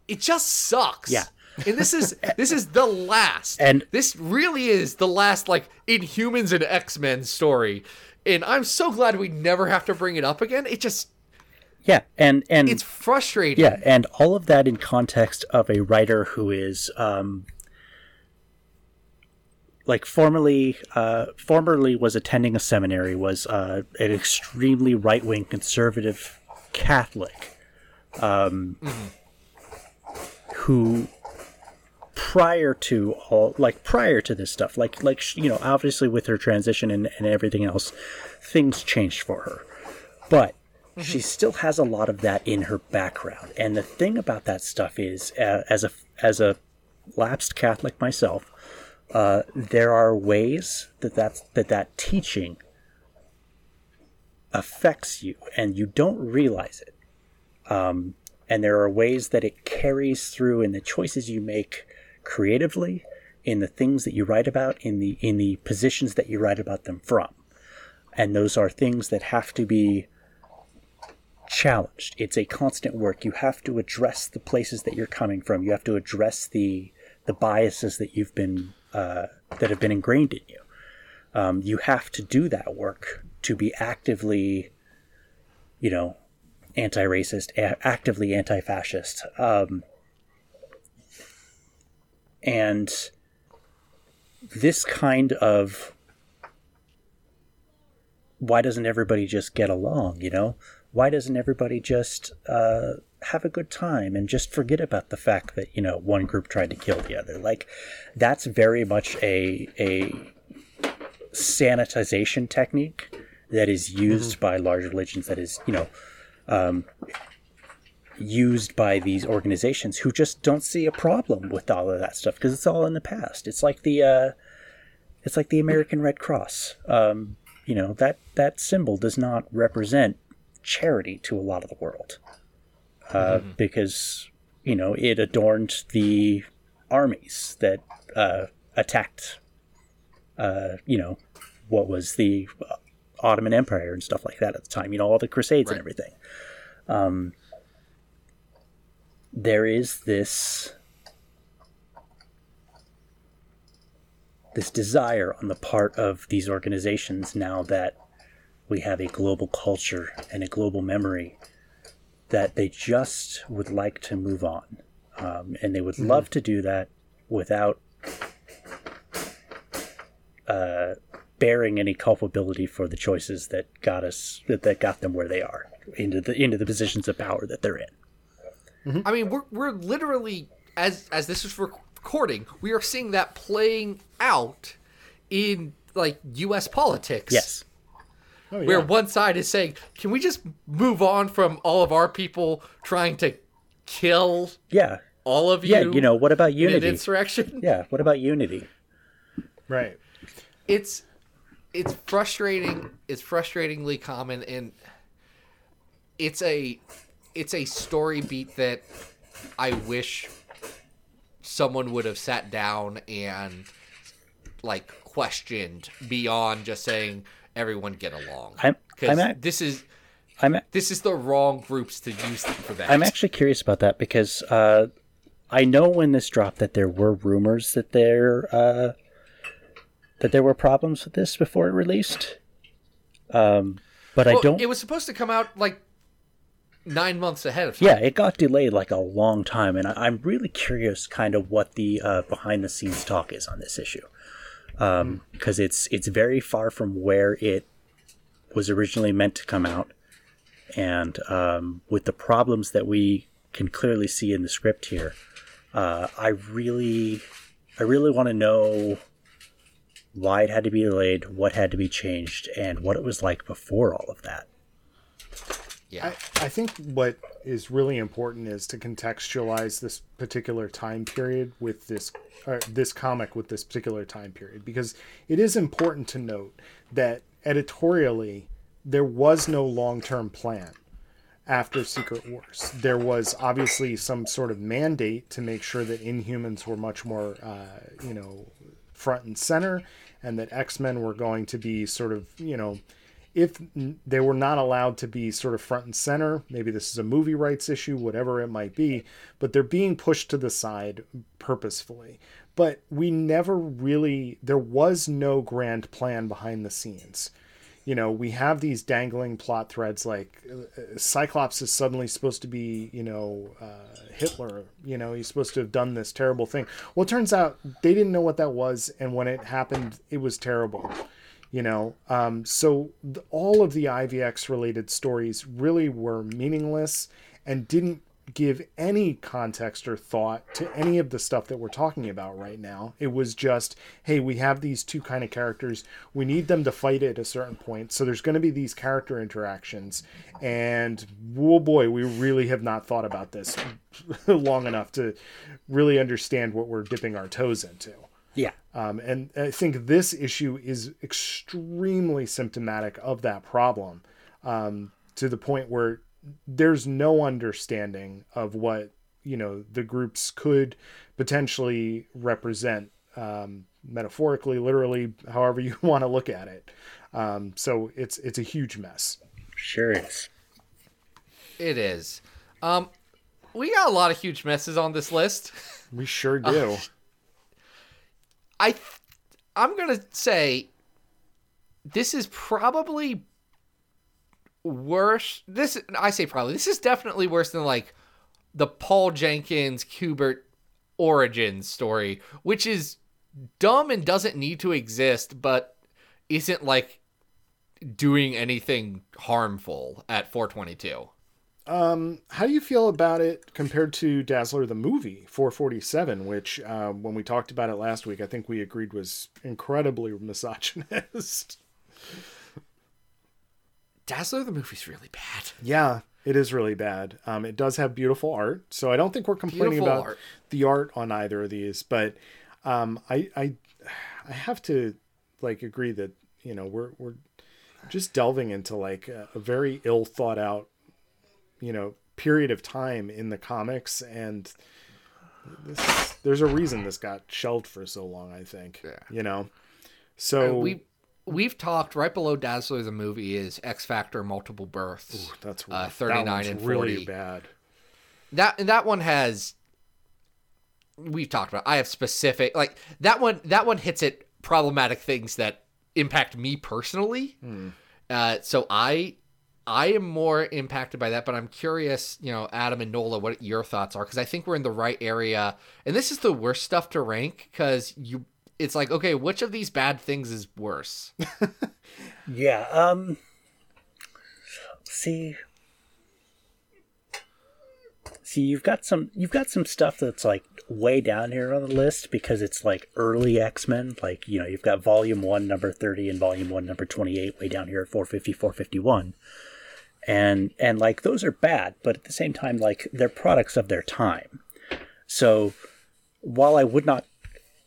it just sucks. Yeah. and this is this is the last. And- this really is the last like inhumans and x-men story. And i'm so glad we never have to bring it up again. It just Yeah, and and it's frustrating. Yeah, and all of that in context of a writer who is um like formerly uh formerly was attending a seminary was uh an extremely right-wing conservative catholic um who prior to all like prior to this stuff like like you know obviously with her transition and, and everything else things changed for her. But she still has a lot of that in her background. And the thing about that stuff is uh, as a as a lapsed catholic myself uh, there are ways that that that teaching affects you and you don't realize it. Um, and there are ways that it carries through in the choices you make creatively in the things that you write about in the in the positions that you write about them from. And those are things that have to be challenged. It's a constant work. You have to address the places that you're coming from. You have to address the the biases that you've been uh, that have been ingrained in you. Um, you have to do that work to be actively, you know, anti-racist, a- actively anti-fascist, um, and this kind of why doesn't everybody just get along? You know, why doesn't everybody just uh, have a good time and just forget about the fact that you know one group tried to kill the other? Like, that's very much a a sanitization technique that is used by large religions. That is, you know, um, used by these organizations who just don't see a problem with all of that stuff because it's all in the past. It's like the uh, it's like the American Red Cross. Um, you know that that symbol does not represent charity to a lot of the world uh, because you know it adorned the armies that uh, attacked uh, you know what was the Ottoman Empire and stuff like that at the time. You know all the Crusades and everything. Um, there is this this desire on the part of these organizations now that we have a global culture and a global memory that they just would like to move on. Um, and they would love to do that without uh, bearing any culpability for the choices that got us that, that got them where they are into the into the positions of power that they're in. I mean, we're we're literally as as this is recording, we are seeing that playing out in like U.S. politics. Yes. Oh, yeah. where one side is saying, "Can we just move on from all of our people trying to kill Yeah. all of you?" Yeah. You know, what about in an unity? insurrection. (laughs) Yeah. What about unity? right. It's it's frustrating. It's frustratingly common, and it's a it's a story beat that I wish someone would have sat down and like questioned beyond just saying everyone get along. I'm- I'm at- this is I'm this is the wrong groups to use for that. I'm actually curious about that because uh, I know when this dropped that there were rumors that there uh, that there were problems with this before it released. Um, but Well, I don't. It was supposed to come out like nine months ahead of time. yeah, it got delayed like a long time, and I, I'm really curious, kind of what the uh, behind the scenes talk is on this issue, because it's it's very far from where it was originally meant to come out, and um, with the problems that we can clearly see in the script here, uh, I really, I really want to know why it had to be delayed, what had to be changed, and what it was like before all of that. Yeah. I, I think what is really important is to contextualize this particular time period with this uh, this comic with this particular time period because it is important to note that editorially there was no long-term plan after Secret Wars. There was obviously some sort of mandate to make sure that Inhumans were much more, uh, you know, front and center, and that X Men were going to be sort of, you know, if they were not allowed to be sort of front and center, maybe this is a movie rights issue, whatever it might be, but they're being pushed to the side purposefully. But we never really, there was no grand plan behind the scenes you know, we have these dangling plot threads like uh, Cyclops is suddenly supposed to be, you know, uh, Hitler. You know, he's supposed to have done this terrible thing. Well, it turns out they didn't know what that was, and when it happened, it was terrible. You know, um, so all of the IVX related stories really were meaningless and didn't give any context or thought to any of the stuff that we're talking about right now. It was just, hey, we have these two kind of characters. We need them to fight at a certain point. So there's going to be these character interactions. And oh boy, we really have not thought about this (laughs) long enough to really understand what we're dipping our toes into. Yeah. Um, and I think this issue is extremely symptomatic of that problem um, to the point where there's no understanding of what you know the groups could potentially represent um, metaphorically literally however you (laughs) want to look at it um, so it's it's a huge mess Sure is. It is. Um, we got a lot of huge messes on this list. We sure do. (laughs) I, th- I'm gonna say, this is probably worse. This I say probably. This is definitely worse than like the Paul Jenkins Kubert origin story, which is dumb and doesn't need to exist, but isn't like doing anything harmful at 422. How do you feel about it compared to Dazzler the movie 447, which uh, when we talked about it last week, I think we agreed was incredibly misogynist. Dazzler the movie's really bad. yeah, it is really bad. Um, it does have beautiful art, so I don't think we're complaining Beautiful about art. the art on either of these. But um, I, I, I have to like agree that you know we're we're just delving into like a, a very ill thought out, you know, period of time in the comics, and this, there's a reason this got shelved for so long. I think, Yeah. you know, so we we've talked right below Dazzler the movie is X Factor multiple births. that's uh, that 39 one's and really 40. bad. That and that one has we've talked about. I have specific like that one that one hits at problematic things that impact me personally. Uh, so I I am more impacted by that, but I'm curious, you know, Adam and Nola, what your thoughts are because I think we're in the right area, and this is the worst stuff to rank because you. It's like, okay, which of these bad things is worse? (laughs) Yeah. Um. See. See, you've got some. You've got some stuff that's like way down here on the list because it's like early X Men. Like you know, you've got Volume One, Number Thirty, and Volume One, Number Twenty-Eight, way down here at 450, 451. And and like those are bad, but at the same time, like they're products of their time. So while I would not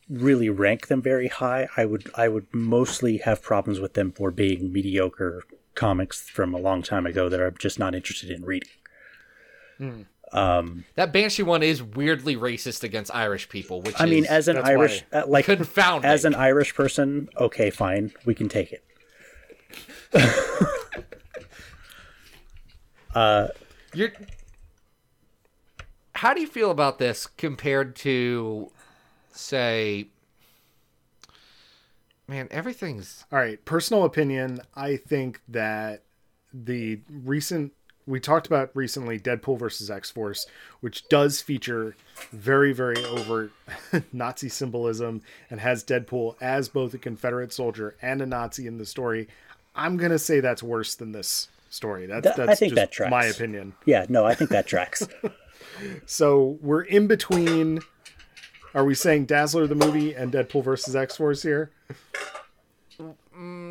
really rank them very high, I would I would mostly have problems with them for being mediocre comics from a long time ago that I'm just not interested in reading. That Banshee one is weirdly racist against Irish people, which I mean, as an Irish, uh, like confounding. as an Irish person, okay, fine, we can take it. (laughs) Uh, you're. How do you feel about this compared to, say, man, everything's All right, personal opinion. I think that the recent we talked about recently Deadpool versus X Force, which does feature very, very overt (laughs) Nazi symbolism and has Deadpool as both a Confederate soldier and a Nazi in the story. I'm gonna say that's worse than this story. That's That- I that's think just that tracks. my opinion. Yeah, no, I think that tracks. (laughs) So we're in between. Are we saying Dazzler the movie and Deadpool versus X Force here?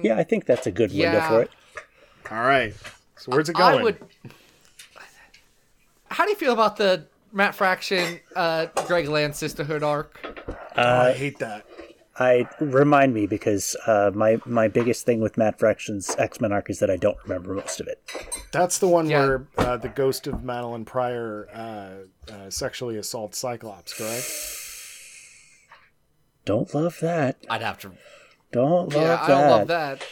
yeah, I think that's a good window Yeah. for it. All right. So where's it going? I would. How do you feel about the Matt Fraction, uh, Greg Land sisterhood arc? Oh, I hate that. I remind me because uh, my my biggest thing with Matt Fraction's X Men arc is that I don't remember most of it. That's the one Yeah. where uh, the ghost of Madelyne Pryor uh, uh, sexually assaults Cyclops, correct? Don't love that. I'd have to. Don't love Yeah, that. I don't love that.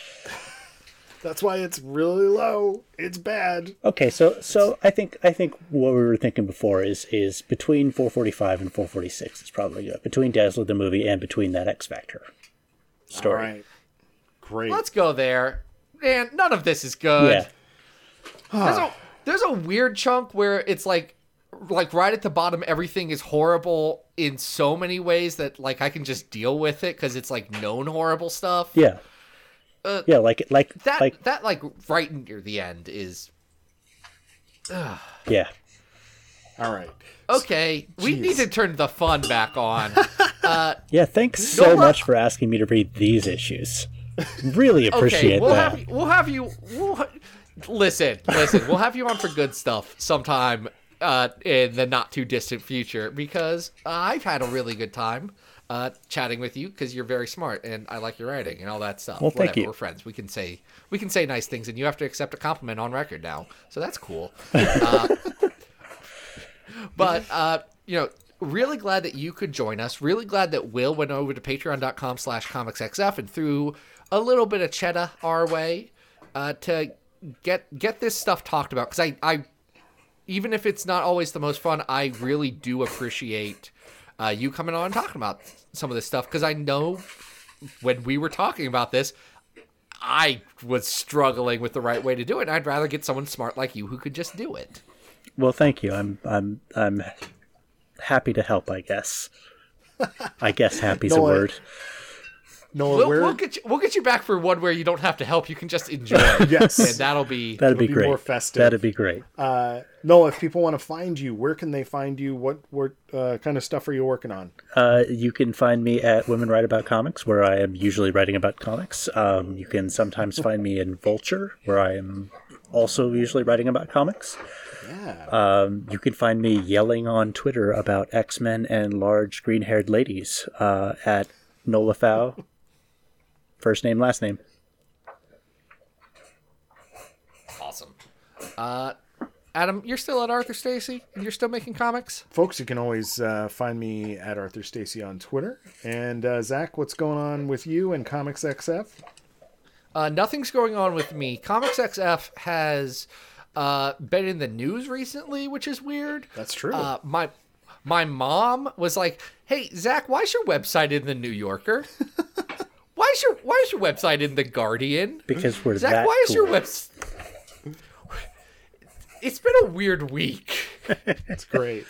That's why it's really low. It's bad. Okay, so so I think I think what we were thinking before is is between 445 and 446 is probably good. Between Dazzler the movie and between that X Factor story. right. Great. Let's go there. Man, none of this is good. Yeah. There's a there's a weird chunk where it's like like right at the bottom everything is horrible in so many ways that like I can just deal with it cuz it's like known horrible stuff. Yeah. Uh, yeah, like like That like that like right near the end is yeah. All right. okay. We need to turn the fun back on. (laughs) Yeah, thanks so what? much for asking me to read these issues. Really Okay, appreciate we'll that. have you, we'll have you we'll, ha- listen, listen. We'll have you on for good stuff sometime uh, in the not too distant future because I've had a really good time uh, chatting with you because you're very smart and I like your writing and all that stuff. Well, thank Whatever, you. We're friends. We can say we can say nice things and you have to accept a compliment on record now, so that's cool. (laughs) Uh, but uh, you know really glad that you could join us really glad that will went over to patreon.com slash comicsxf and threw a little bit of cheddar our way uh, to get get this stuff talked about because I, I even if it's not always the most fun, I really do appreciate uh, you coming on and talking about some of this stuff because I know when we were talking about this, I was struggling with the right way to do it. And I'd rather get someone smart like you who could just do it. Well, thank you. I'm I'm I'm happy to help. I guess. I guess happy's a No, I- word. Nola, We'll, where we'll get you. We'll get you back for one where you don't have to help. You can just enjoy. (laughs) Yes. and that'll be. That'd be be great. more festive. That'd be great. uh, Nola, if people want to find you, where can they find you? What what uh, kind of stuff are you working on? Uh, you can find me at Women Write About Comics, where I am usually writing about comics. Um, you can sometimes find me in Vulture, where I am also usually writing about comics. Yeah. Um, you can find me yelling on Twitter about X Men and large green haired ladies uh, at Nola Pfau. First name, last name. Awesome. Uh, Adam, you're still at Arthur Stacy, and you're still making comics. Folks, you can always uh, find me at Arthur Stacy on Twitter. And uh, Zach, what's going on with you and Comics XF? Uh, nothing's going on with me. Comics XF has uh, been in the news recently, which is weird. That's true. Uh, my my mom was like, "Hey, Zach, why's your website in the New Yorker? (laughs) why's your why's your website in the Guardian? Because we're Zach, that why is your website?" (laughs) It's been a weird week. (laughs) It's great.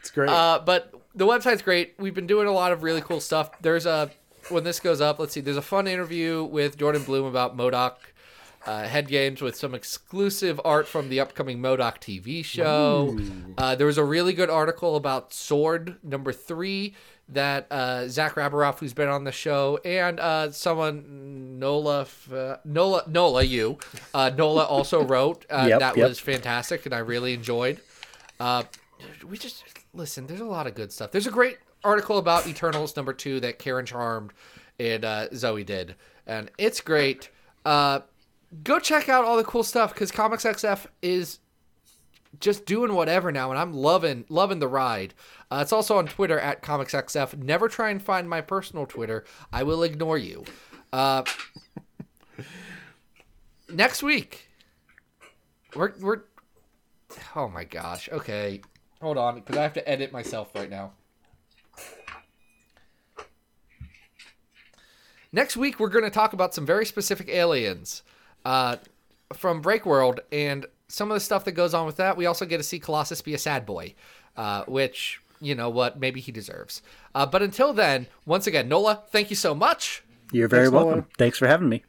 It's great. Uh, but the website's great. We've been doing a lot of really cool stuff. There's a when this goes up, let's see. There's a fun interview with Jordan Blum about MODOK uh, head games with some exclusive art from the upcoming MODOK TV show. Uh, there was a really good article about Sword number three that uh, Zach Rabiroff, who's been on the show, and uh, someone Nola uh, Nola Nola you uh, Nola also (laughs) wrote. Uh, Yep, that yep. was fantastic, and I really enjoyed. Uh, we just listen. There's a lot of good stuff. There's a great article about Eternals number two that Karen Charmed and uh, Zoe did, and it's great. Uh, go check out all the cool stuff because Comics XF is just doing whatever now, and I'm loving loving the ride. Uh, it's also on Twitter at Comics XF. Never try and find my personal Twitter. I will ignore you. Uh, (laughs) next week, we're we're. Oh my gosh. Okay, hold on, because I have to edit myself right now. Next week, we're going to talk about some very specific aliens uh, from Breakworld and some of the stuff that goes on with that. We also get to see Colossus be a sad boy, uh, which, you know what, maybe he deserves. Uh, but until then, once again, Nola, thank you so much. You're very Thanks, welcome. Noah. Thanks for having me.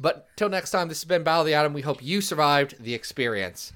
But till next time, this has been Battle of the Atom. We hope you survived the experience.